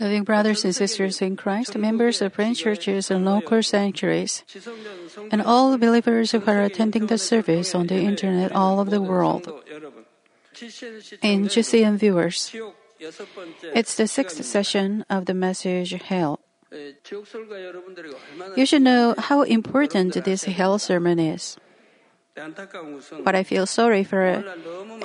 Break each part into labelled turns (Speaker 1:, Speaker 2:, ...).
Speaker 1: Loving brothers and sisters in Christ, members of branch churches and local sanctuaries, and all believers who are attending the service on the internet all over the world, and GCN viewers, it's the sixth session of the message Hell. You should know how important this Hell sermon is. What I feel sorry for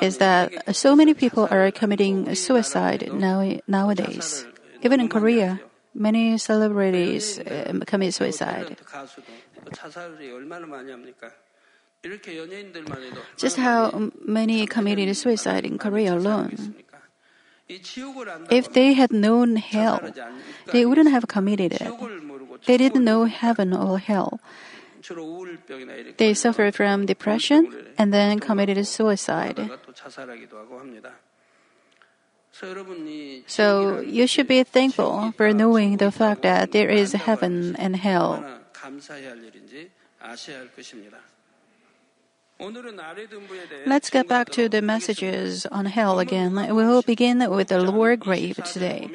Speaker 1: is that so many people are committing suicide now, nowadays. Even in Korea, many celebrities uh, commit suicide. Just how many committed suicide in Korea alone. If they had known hell, they wouldn't have committed it. They didn't know heaven or hell. They suffered from depression and then committed suicide. So you should be thankful for knowing the fact that there is heaven and hell. Let's get back to the messages on hell again. We will begin with the lower grave today.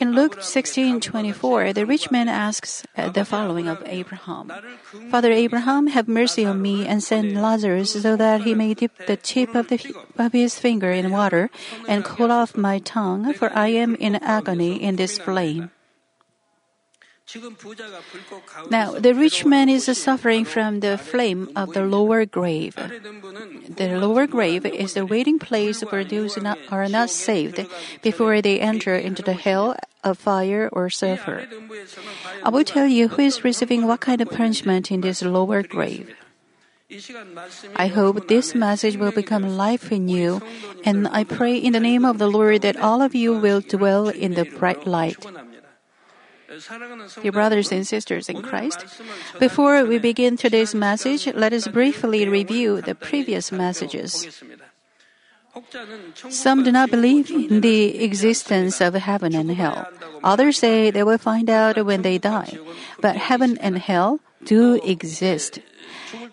Speaker 1: In Luke 16:24, the rich man asks uh, the following of Abraham: Father Abraham, have mercy on me and send Lazarus so that he may dip the tip of, the, of his finger in water and cool off my tongue, for I am in agony in this flame. Now, the rich man is suffering from the flame of the lower grave. The lower grave is the waiting place where those not, are not saved before they enter into the hell of fire or sulfur. I will tell you who is receiving what kind of punishment in this lower grave. I hope this message will become life in you, and I pray in the name of the Lord that all of you will dwell in the bright light. Dear brothers and sisters in Christ, before we begin today's message, let us briefly review the previous messages. Some do not believe in the existence of heaven and hell. Others say they will find out when they die. But heaven and hell do exist.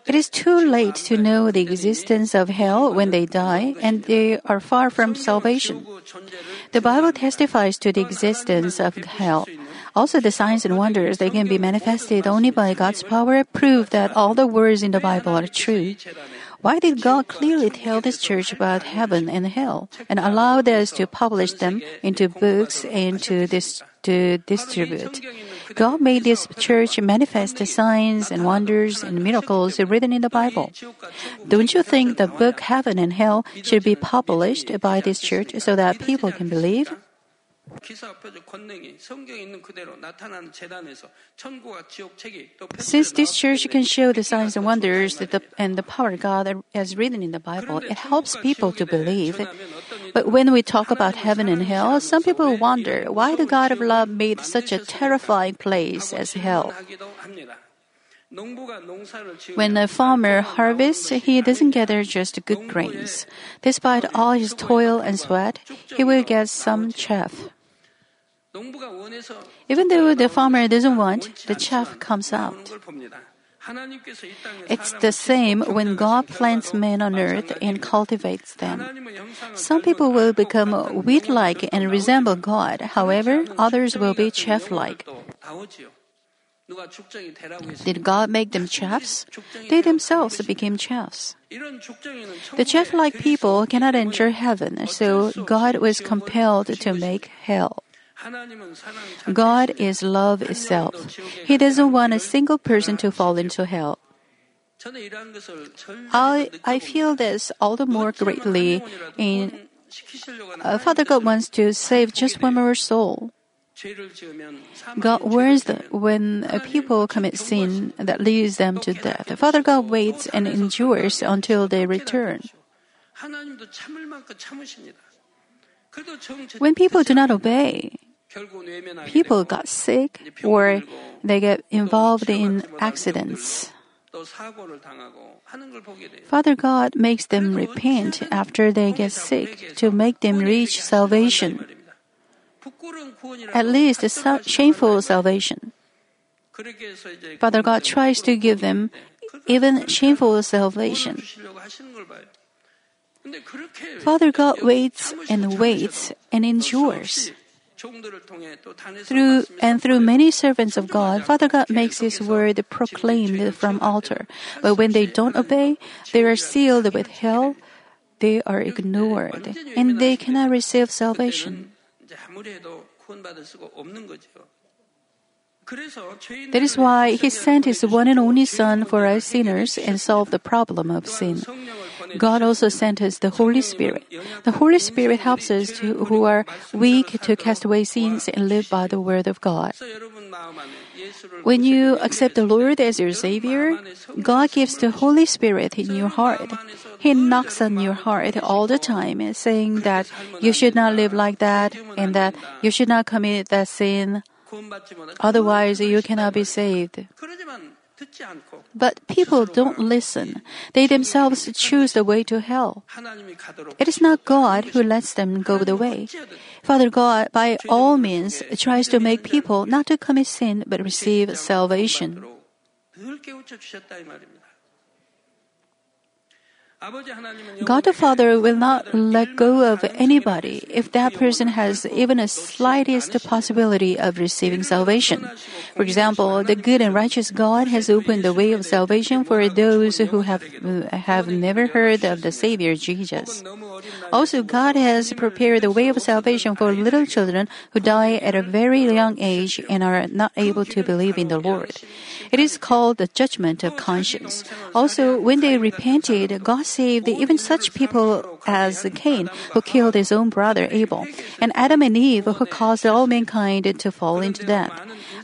Speaker 1: It is too late to know the existence of hell when they die, and they are far from salvation. The Bible testifies to the existence of hell. Also, the signs and wonders that can be manifested only by God's power prove that all the words in the Bible are true. Why did God clearly tell this church about heaven and hell and allow us to publish them into books and to, dis- to distribute? God made this church manifest the signs and wonders and miracles written in the Bible. Don't you think the book Heaven and Hell should be published by this church so that people can believe? Since this church can show the signs and wonders the, and the power of God as written in the Bible, it helps people to believe. But when we talk about heaven and hell, some people wonder why the God of love made such a terrifying place as hell. When a farmer harvests, he doesn't gather just good grains. Despite all his toil and sweat, he will get some chaff. Even though the farmer doesn't want, the chaff comes out. It's the same when God plants men on earth and cultivates them. Some people will become wheat like and resemble God, however, others will be chaff like. Did God make them chaffs? They themselves became chaffs. The chaff like people cannot enter heaven, so God was compelled to make hell. God is love itself. He doesn't want a single person to fall into hell. I, I feel this all the more greatly in uh, Father God wants to save just one more soul. God that when people commit sin that leads them to death, Father God waits and endures until they return. When people do not obey, people got sick or they get involved in accidents. Father God makes them repent after they get sick to make them reach salvation. At least a shameful salvation. Father God tries to give them even shameful salvation. Father God waits and waits and endures. Through and through many servants of God, Father God makes His word proclaimed from altar. But when they don't obey, they are sealed with hell. They are ignored, and they cannot receive salvation. That is why He sent His one and only Son for us sinners and solved the problem of sin. God also sent us the Holy Spirit. The Holy Spirit helps us to, who are weak to cast away sins and live by the Word of God. When you accept the Lord as your Savior, God gives the Holy Spirit in your heart. He knocks on your heart all the time, saying that you should not live like that and that you should not commit that sin. Otherwise, you cannot be saved. But people don't listen. They themselves choose the way to hell. It is not God who lets them go the way. Father God, by all means, tries to make people not to commit sin but receive salvation. God the Father will not let go of anybody if that person has even a slightest possibility of receiving salvation. For example, the good and righteous God has opened the way of salvation for those who have, have never heard of the Savior Jesus. Also, God has prepared the way of salvation for little children who die at a very young age and are not able to believe in the Lord. It is called the judgment of conscience. Also, when they repented, God saved even such people as Cain, who killed his own brother Abel, and Adam and Eve, who caused all mankind to fall into death.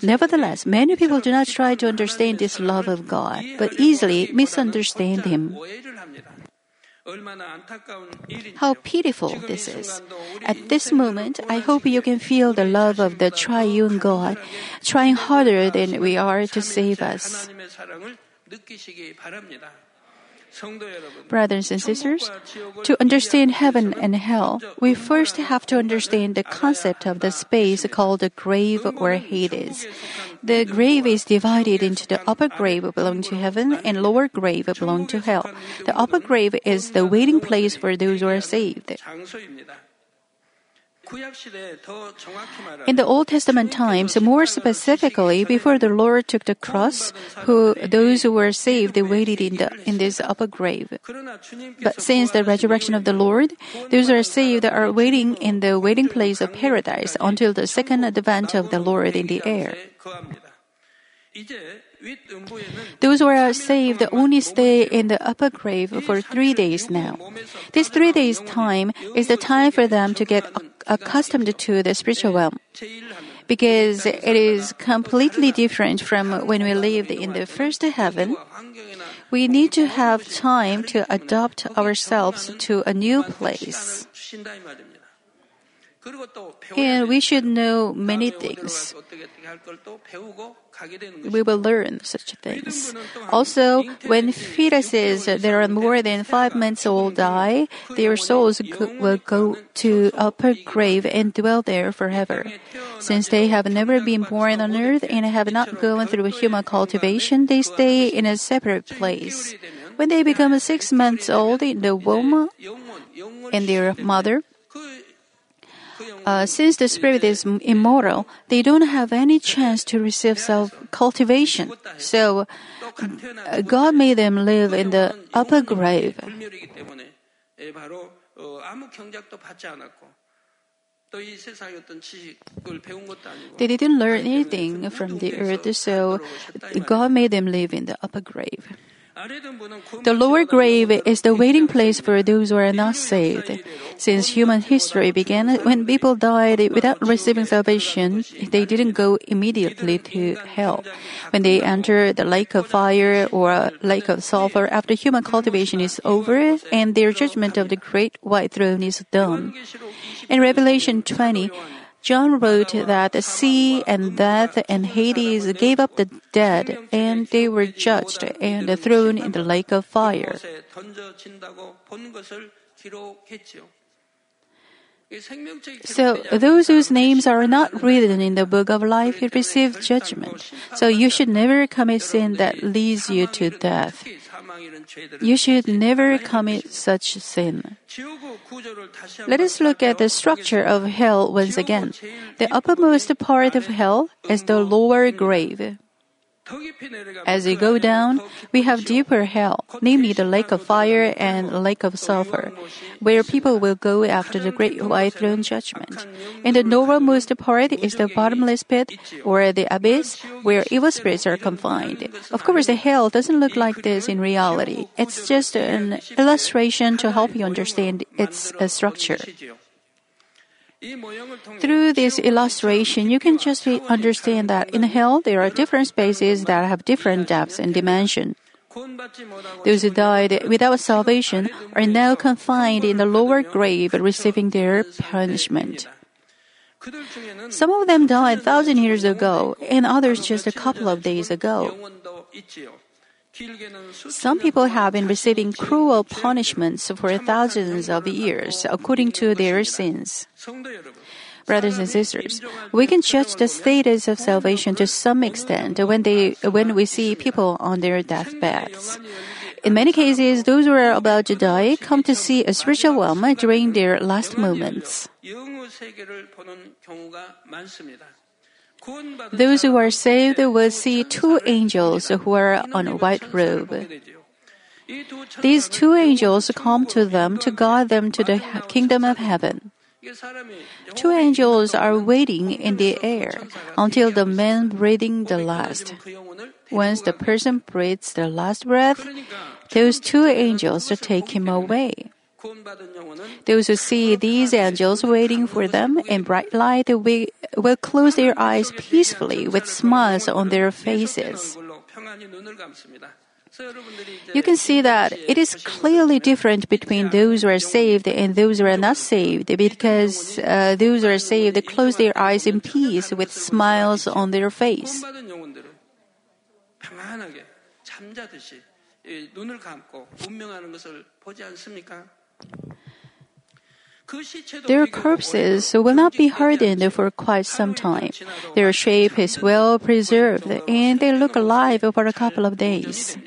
Speaker 1: Nevertheless, many people do not try to understand this love of God, but easily misunderstand Him. How pitiful this is. At this moment, I hope you can feel the love of the triune God, trying harder than we are to save us. Brothers and sisters, to understand heaven and hell, we first have to understand the concept of the space called the grave or Hades. The grave is divided into the upper grave belonging to heaven and lower grave belonging to hell. The upper grave is the waiting place for those who are saved. In the Old Testament times, more specifically, before the Lord took the cross, who those who were saved they waited in the in this upper grave. But since the resurrection of the Lord, those who are saved are waiting in the waiting place of paradise until the second advent of the Lord in the air. Those who are saved only stay in the upper grave for three days now. This three days time is the time for them to get accustomed to the spiritual realm. Because it is completely different from when we lived in the first heaven, we need to have time to adapt ourselves to a new place. And we should know many things. We will learn such things. Also, when fetuses that are more than five months old die, their souls will go to upper grave and dwell there forever. Since they have never been born on earth and have not gone through human cultivation, they stay in a separate place. When they become six months old in the womb and their mother, uh, since the spirit is immortal, they don't have any chance to receive self cultivation. So, uh, God made them live in the upper grave. They didn't learn anything from the earth, so God made them live in the upper grave. The lower grave is the waiting place for those who are not saved. Since human history began, when people died without receiving salvation, they didn't go immediately to hell. When they enter the lake of fire or lake of sulfur after human cultivation is over and their judgment of the great white throne is done. In Revelation 20, John wrote that the sea and death and Hades gave up the dead, and they were judged and thrown in the lake of fire. So those whose names are not written in the book of life will receive judgment. So you should never commit sin that leads you to death. You should never commit such sin. Let us look at the structure of hell once again. The uppermost part of hell is the lower grave. As we go down, we have deeper hell, namely the lake of fire and lake of sulfur, where people will go after the great white throne judgment. And the lowermost part is the bottomless pit, or the abyss, where evil spirits are confined. Of course, the hell doesn't look like this in reality. It's just an illustration to help you understand its uh, structure. Through this illustration, you can just understand that in hell there are different spaces that have different depths and dimension. Those who died without salvation are now confined in the lower grave, receiving their punishment. Some of them died a thousand years ago, and others just a couple of days ago. Some people have been receiving cruel punishments for thousands of years according to their sins. Brothers and sisters, we can judge the status of salvation to some extent when they when we see people on their deathbeds. In many cases, those who are about to die come to see a spiritual realm during their last moments. Those who are saved will see two angels who are on a white robe. These two angels come to them to guide them to the kingdom of heaven. Two angels are waiting in the air until the man breathing the last. Once the person breathes the last breath, those two angels take him away. Those who see these angels waiting for them in bright light will, will close their eyes peacefully with smiles on their faces. You can see that it is clearly different between those who are saved and those who are not saved because uh, those who are saved close their eyes in peace with smiles on their face. Their corpses will not be hardened for quite some time. Their shape is well preserved and they look alive for a couple of days.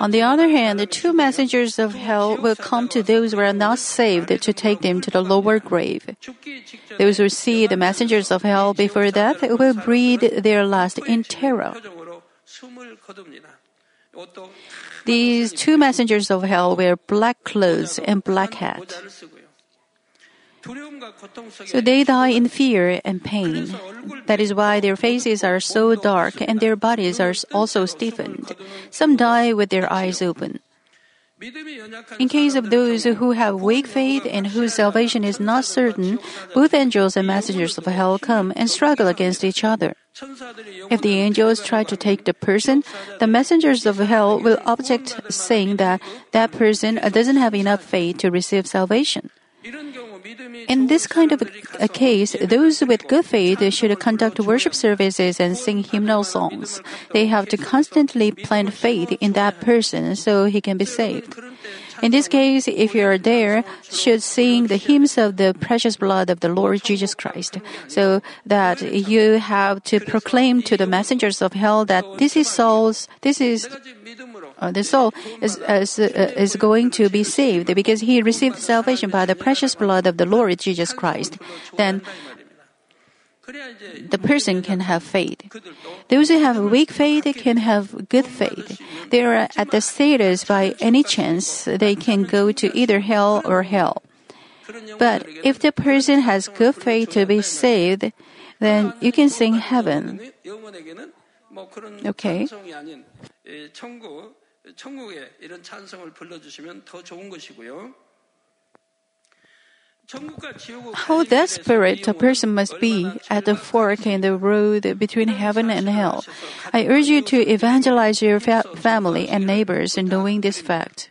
Speaker 1: On the other hand, the two messengers of hell will come to those who are not saved to take them to the lower grave. Those who see the messengers of hell before death will breathe their last in terror. These two messengers of hell wear black clothes and black hat. So they die in fear and pain. That is why their faces are so dark and their bodies are also stiffened. Some die with their eyes open. In case of those who have weak faith and whose salvation is not certain, both angels and messengers of hell come and struggle against each other. If the angels try to take the person, the messengers of hell will object, saying that that person doesn't have enough faith to receive salvation. In this kind of a case, those with good faith should conduct worship services and sing hymnal songs. They have to constantly plant faith in that person so he can be saved. In this case, if you are there, should sing the hymns of the precious blood of the Lord Jesus Christ, so that you have to proclaim to the messengers of hell that this is Saul's, this is the soul is, is, uh, is going to be saved because he received salvation by the precious blood of the Lord Jesus Christ. Then the person can have faith. Those who have weak faith can have good faith. They are at the status by any chance they can go to either hell or hell. But if the person has good faith to be saved, then you can sing heaven. Okay. 천국에 이런 찬성을 불러주시면 더 좋은 것이고요. How desperate a person must be at the fork in the road between heaven and hell. I urge you to evangelize your fa- family and neighbors in knowing this fact.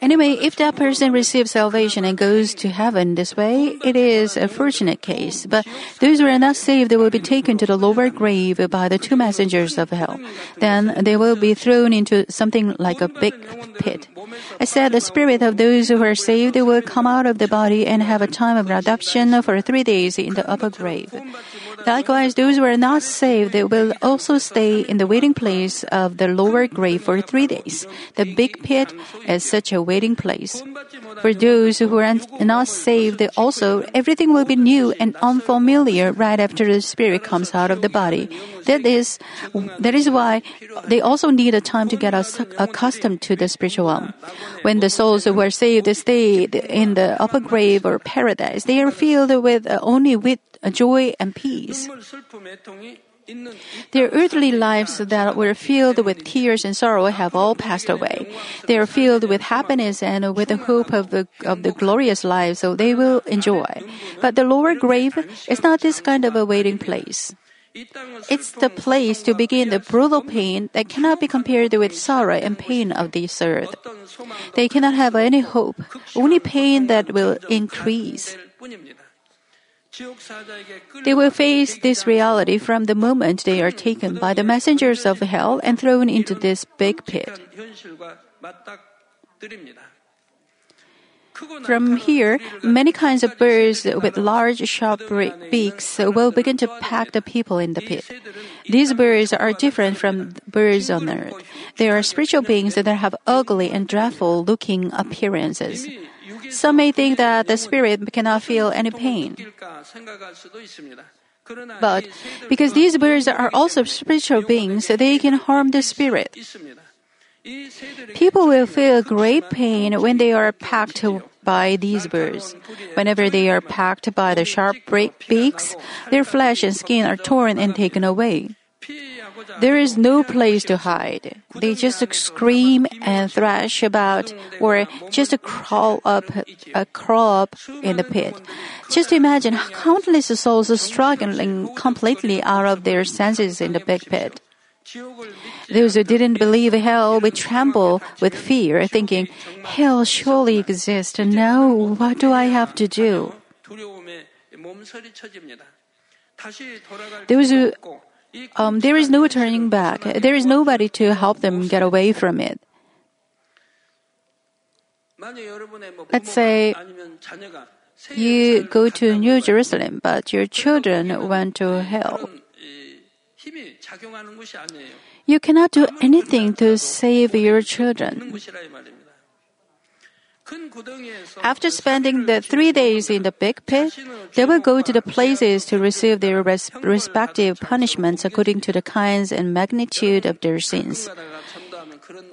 Speaker 1: Anyway, if that person receives salvation and goes to heaven this way, it is a fortunate case. But those who are not saved they will be taken to the lower grave by the two messengers of hell. Then they will be thrown into something like a big pit. I said the spirit of those who are saved will come out of the body and have a time of adoption for three days in the upper grave. Likewise, those who are not saved they will also stay in the waiting place of the lower grave for three days. The big pit is such a waiting place. For those who are not saved, also, everything will be new and unfamiliar right after the spirit comes out of the body. That is, that is why they also need a time to get accustomed to the spiritual. When the souls who are saved stay in the upper grave or paradise, they are filled with only with joy and peace. Their earthly lives that were filled with tears and sorrow have all passed away. They are filled with happiness and with the hope of the, of the glorious life, so they will enjoy. But the lower grave is not this kind of a waiting place. It's the place to begin the brutal pain that cannot be compared with sorrow and pain of this earth. They cannot have any hope, only pain that will increase. They will face this reality from the moment they are taken by the messengers of hell and thrown into this big pit. From here, many kinds of birds with large sharp beaks will begin to pack the people in the pit. These birds are different from birds on earth. They are spiritual beings that have ugly and dreadful looking appearances. Some may think that the spirit cannot feel any pain. But because these birds are also spiritual beings, they can harm the spirit. People will feel great pain when they are packed by these birds. Whenever they are packed by the sharp beaks, their flesh and skin are torn and taken away. There is no place to hide. They just scream and thrash about or just crawl up, uh, crawl up in the pit. Just imagine countless souls struggling completely out of their senses in the big pit. Those who didn't believe hell would tremble with fear, thinking, Hell surely exists. And now, what do I have to do? Those who um, there is no turning back. There is nobody to help them get away from it. Let's say you go to New Jerusalem, but your children went to hell. You cannot do anything to save your children. After spending the three days in the big pit, they will go to the places to receive their res- respective punishments according to the kinds and magnitude of their sins.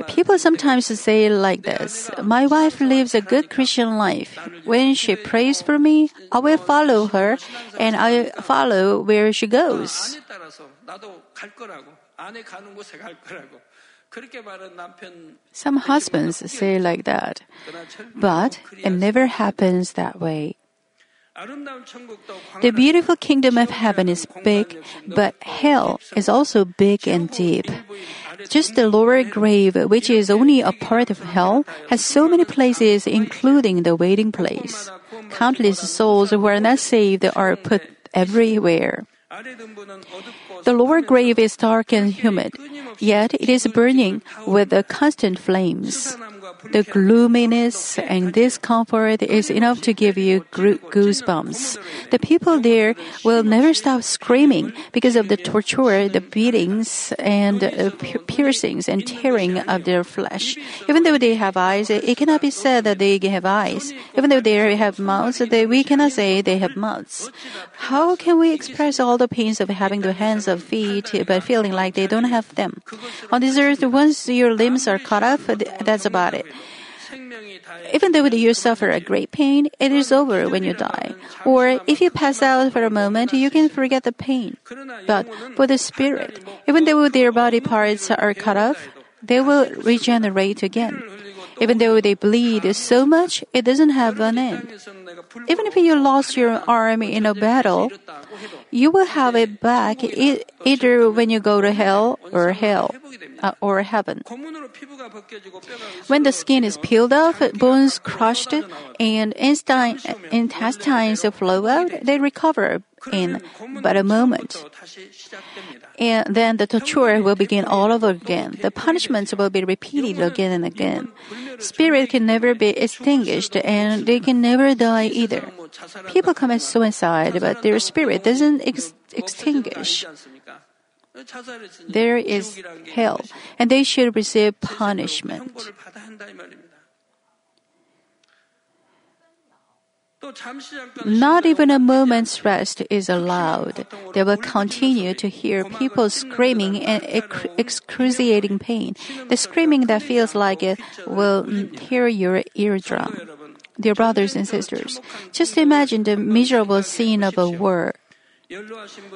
Speaker 1: People sometimes say like this My wife lives a good Christian life. When she prays for me, I will follow her and I follow where she goes. Some husbands say like that, but it never happens that way. The beautiful kingdom of heaven is big, but hell is also big and deep. Just the lower grave, which is only a part of hell, has so many places, including the waiting place. Countless souls who are not saved are put everywhere. The lower grave is dark and humid, yet it is burning with the constant flames. The gloominess and discomfort is enough to give you goosebumps. The people there will never stop screaming because of the torture, the beatings, and uh, piercings and tearing of their flesh. Even though they have eyes, it cannot be said that they have eyes. Even though they have mouths, they, we cannot say they have mouths. How can we express all the pains of having the hands of feet but feeling like they don't have them? On this earth, once your limbs are cut off, that's about it. Even though you suffer a great pain, it is over when you die. Or if you pass out for a moment, you can forget the pain. But for the spirit, even though their body parts are cut off, they will regenerate again. Even though they bleed so much, it doesn't have an end. Even if you lost your arm in a battle, you will have it back e- either when you go to hell or hell uh, or heaven. When the skin is peeled off, bones crushed, and intestines flow out, they recover in but a moment. And then the torture will begin all over again. The punishments will be repeated again and again. Spirit can never be extinguished and they can never die either. People commit suicide, but their spirit doesn't ex- extinguish. There is hell, and they should receive punishment. Not even a moment's rest is allowed. They will continue to hear people screaming and excruciating pain. The screaming that feels like it will tear your eardrum. Dear brothers and sisters, just imagine the miserable scene of a war.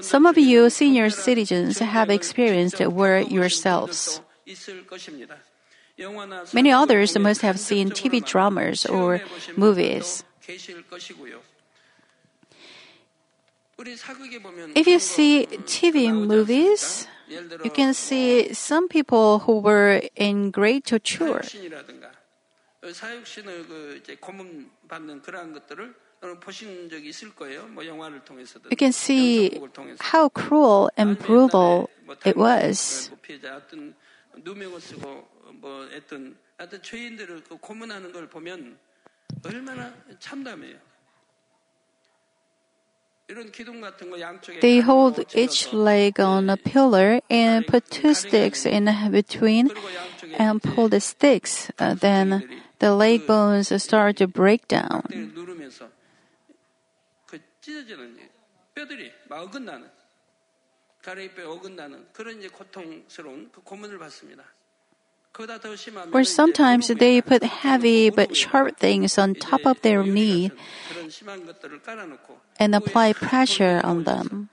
Speaker 1: Some of you senior citizens have experienced war yourselves. Many others must have seen TV dramas or movies. If you see TV movies, you can see some people who were in great torture. You can see how cruel and brutal it was. They hold each leg on a pillar and put two sticks in between and pull the sticks. Uh, then the leg bones start to break down. Or sometimes they put heavy but sharp things on top of their knee and apply pressure on them.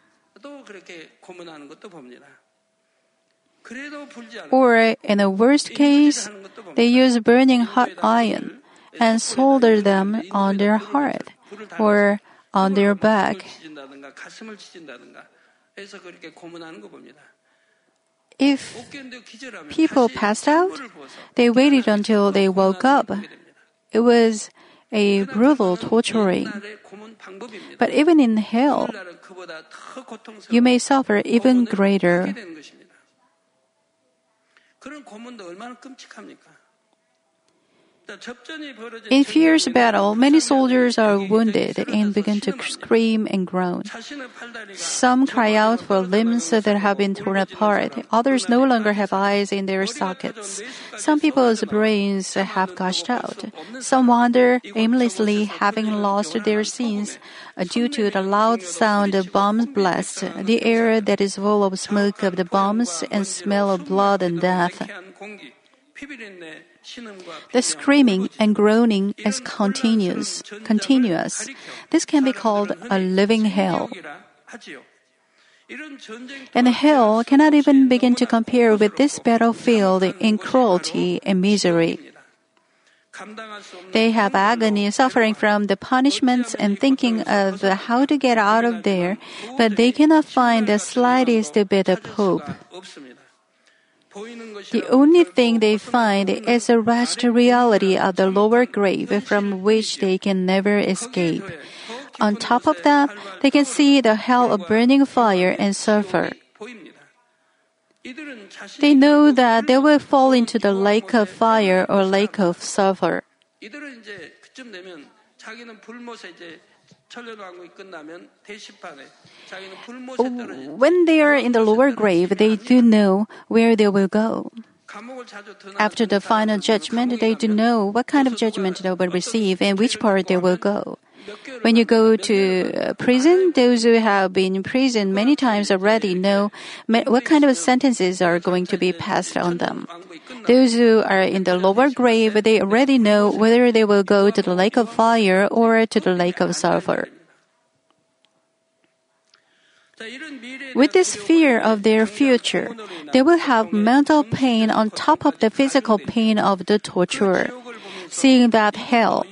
Speaker 1: Or, in the worst case, they use burning hot iron and solder them on their heart or on their back. If people passed out, they waited until they woke up. It was a brutal torturing. But even in hell, you may suffer even greater. In fierce battle, many soldiers are wounded and begin to scream and groan. Some cry out for limbs that have been torn apart. Others no longer have eyes in their sockets. Some people's brains have gushed out. Some wander aimlessly, having lost their sins uh, due to the loud sound of bomb blasts, the air that is full of smoke of the bombs and smell of blood and death. The screaming and groaning is continuous. Continuous. This can be called a living hell. And the hell cannot even begin to compare with this battlefield in cruelty and misery. They have agony, suffering from the punishments and thinking of how to get out of there, but they cannot find the slightest bit of hope. The only thing they find is a wretched reality of the lower grave from which they can never escape. On top of that, they can see the hell of burning fire and sulfur. They know that they will fall into the lake of fire or lake of sulfur. When they are in the lower grave, they do know where they will go. After the final judgment, they do know what kind of judgment they will receive and which part they will go. When you go to uh, prison, those who have been in prison many times already know what kind of sentences are going to be passed on them. Those who are in the lower grave, they already know whether they will go to the lake of fire or to the lake of sulfur. With this fear of their future, they will have mental pain on top of the physical pain of the torture. seeing that hell.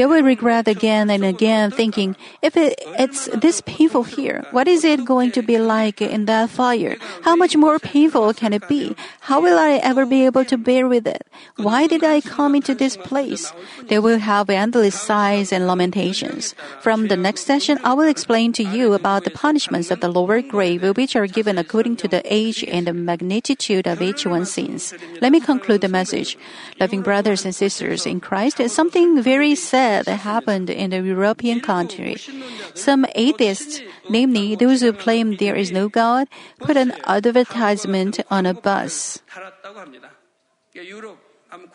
Speaker 1: They will regret again and again, thinking, if it, it's this painful here, what is it going to be like in that fire? How much more painful can it be? How will I ever be able to bear with it? Why did I come into this place? They will have endless sighs and lamentations. From the next session, I will explain to you about the punishments of the lower grave, which are given according to the age and the magnitude of each one's sins. Let me conclude the message. Loving brothers and sisters in Christ, something very sad happened in the European country. Some atheists, namely those who claim there is no God, put an advertisement on a bus.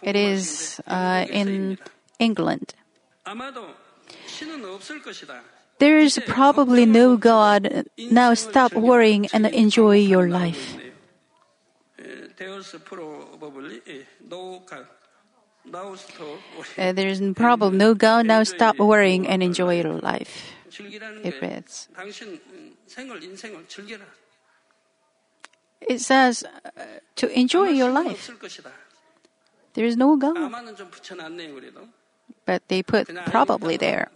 Speaker 1: It is uh, in England. There is probably no God. Now stop worrying and enjoy your life. Uh, there is probably no God. Now stop worrying and enjoy your life. It reads. It says uh, to enjoy your life. There is no God. But they put probably there.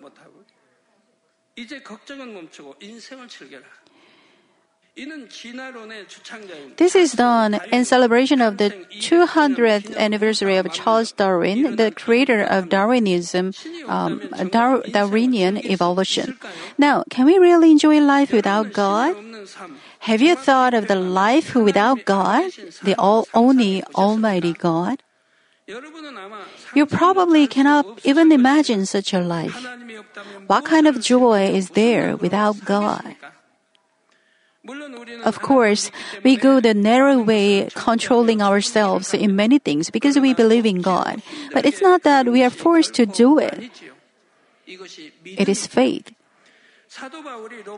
Speaker 1: This is done in celebration of the 200th anniversary of Charles Darwin, the creator of Darwinism, um, Dar- Darwinian evolution. Now, can we really enjoy life without God? Have you thought of the life without God, the all only Almighty God? You probably cannot even imagine such a life. What kind of joy is there without God? Of course, we go the narrow way, controlling ourselves in many things because we believe in God. But it's not that we are forced to do it. It is faith.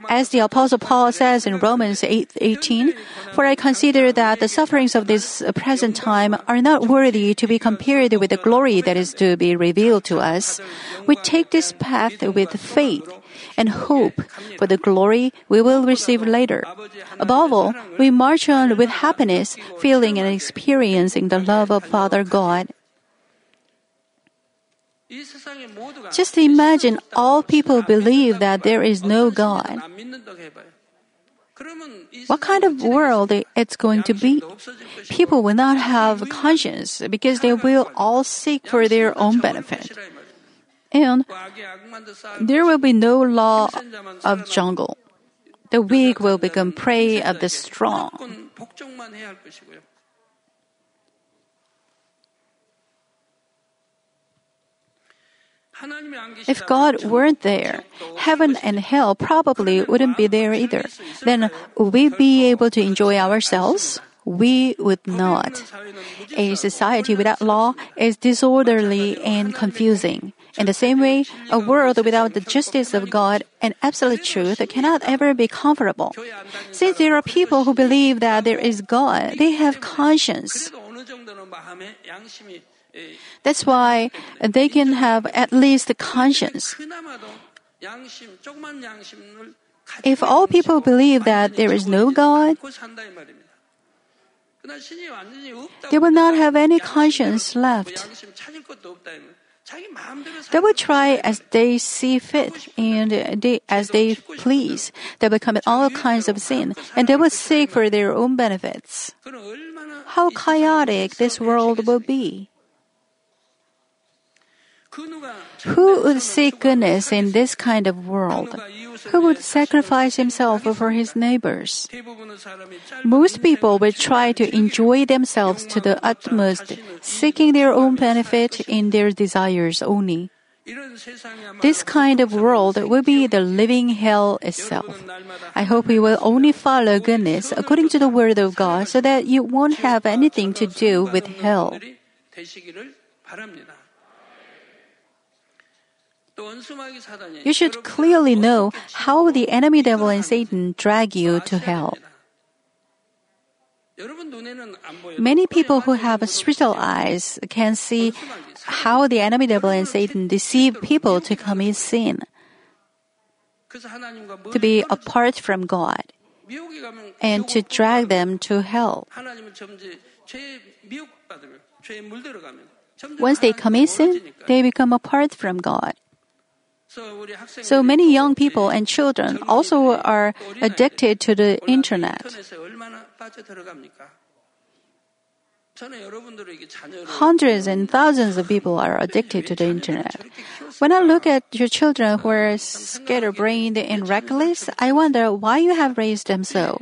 Speaker 1: As the apostle Paul says in Romans 8:18, for I consider that the sufferings of this present time are not worthy to be compared with the glory that is to be revealed to us. We take this path with faith and hope for the glory we will receive later. Above all, we march on with happiness, feeling and experiencing the love of Father God just imagine all people believe that there is no God. What kind of world it's going to be? People will not have conscience because they will all seek for their own benefit. And there will be no law of jungle. The weak will become prey of the strong. If God weren't there, heaven and hell probably wouldn't be there either. Then would we be able to enjoy ourselves? We would not. A society without law is disorderly and confusing. In the same way, a world without the justice of God and absolute truth cannot ever be comfortable. Since there are people who believe that there is God, they have conscience. That's why they can have at least a conscience. If all people believe that there is no God, they will not have any conscience left. They will try as they see fit and they, as they please. They will commit all kinds of sin and they will seek for their own benefits. How chaotic this world will be. Who would seek goodness in this kind of world? Who would sacrifice himself for his neighbors? Most people will try to enjoy themselves to the utmost, seeking their own benefit in their desires only. This kind of world will be the living hell itself. I hope you will only follow goodness according to the word of God so that you won't have anything to do with hell. You should clearly know how the enemy devil and Satan drag you to hell. Many people who have spiritual eyes can see how the enemy devil and Satan deceive people to commit sin, to be apart from God, and to drag them to hell. Once they commit sin, they become apart from God. So many young people and children also are addicted to the internet. Hundreds and thousands of people are addicted to the internet. When I look at your children who are scatterbrained and reckless, I wonder why you have raised them so.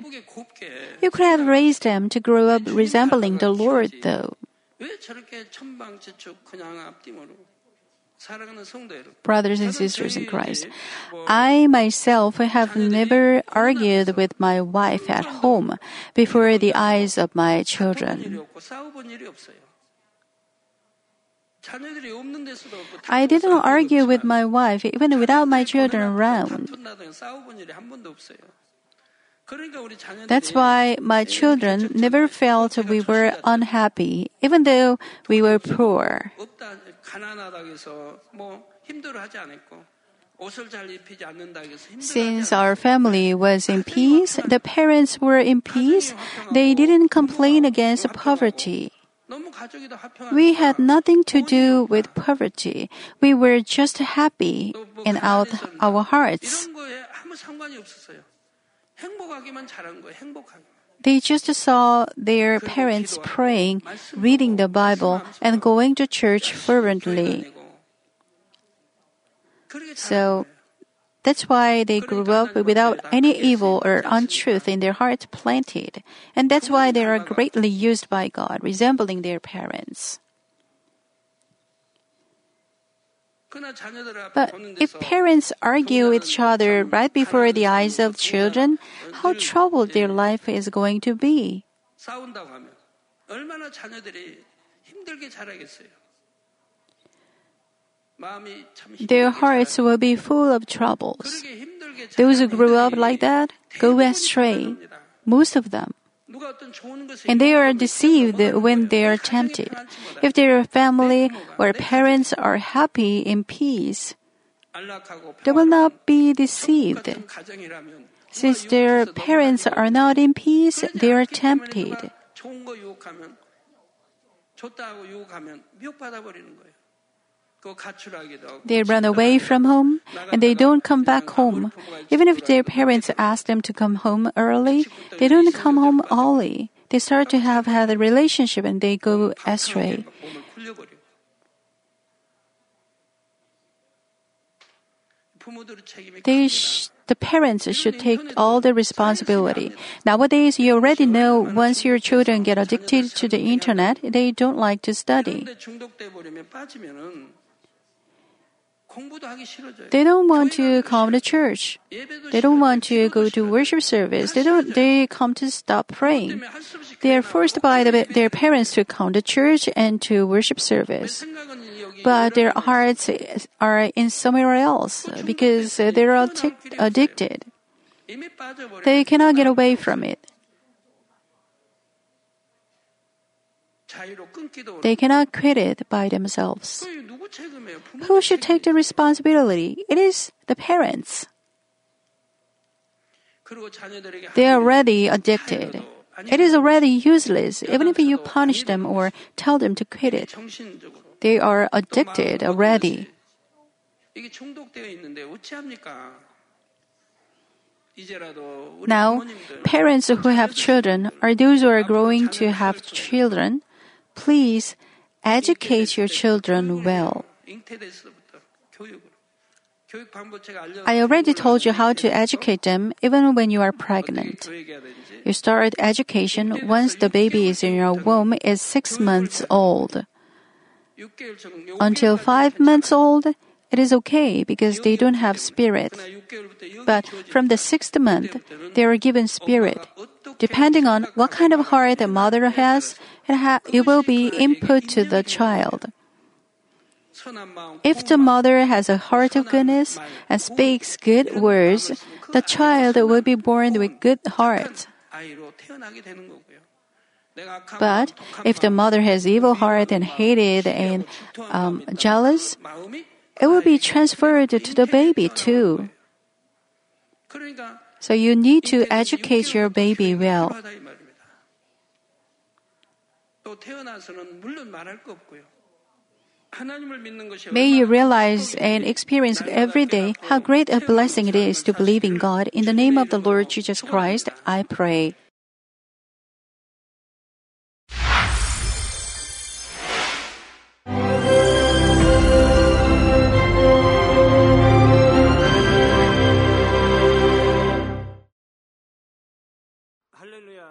Speaker 1: You could have raised them to grow up resembling the Lord, though. Brothers and sisters in Christ, I myself have never argued with my wife at home before the eyes of my children. I didn't argue with my wife even without my children around. That's why my children never felt we were unhappy, even though we were poor. Since our family was in peace, the parents were in peace, they didn't complain against poverty. We had nothing to do with poverty. We were just happy in our, our hearts. They just saw their parents praying, reading the Bible, and going to church fervently. So that's why they grew up without any evil or untruth in their hearts planted. And that's why they are greatly used by God, resembling their parents. But if parents argue with each other right before the eyes of children, how troubled their life is going to be. Their hearts will be full of troubles. Those who grew up like that go astray, most of them. And they are deceived when they are tempted. If their family or parents are happy in peace, they will not be deceived. Since their parents are not in peace, they are tempted. They run away from home and they don't come back home. Even if their parents ask them to come home early, they don't come home early. They start to have had a relationship and they go astray. They sh- the parents should take all the responsibility. Nowadays, you already know once your children get addicted to the internet, they don't like to study. They don't want to come to church. They don't want to go to worship service. They don't. They come to stop praying. They are forced by the, their parents to come to church and to worship service. But their hearts are in somewhere else because they're addicted. They cannot get away from it. They cannot quit it by themselves. Who should take the responsibility? It is the parents. They are already addicted. It is already useless, even if you punish them or tell them to quit it. They are addicted already. Now, parents who have children are those who are growing to have children, please educate your children well. I already told you how to educate them even when you are pregnant. You start education once the baby is in your womb is six months old. Until five months old, it is okay because they don't have spirit. But from the sixth month, they are given spirit. Depending on what kind of heart the mother has, it, ha- it will be input to the child. If the mother has a heart of goodness and speaks good words, the child will be born with good heart. But if the mother has evil heart and hated and um, jealous, it will be transferred to the baby too. So you need to educate your baby well. May you realize and experience every day how great a blessing it is to believe in God. In the name of the Lord Jesus Christ, I pray.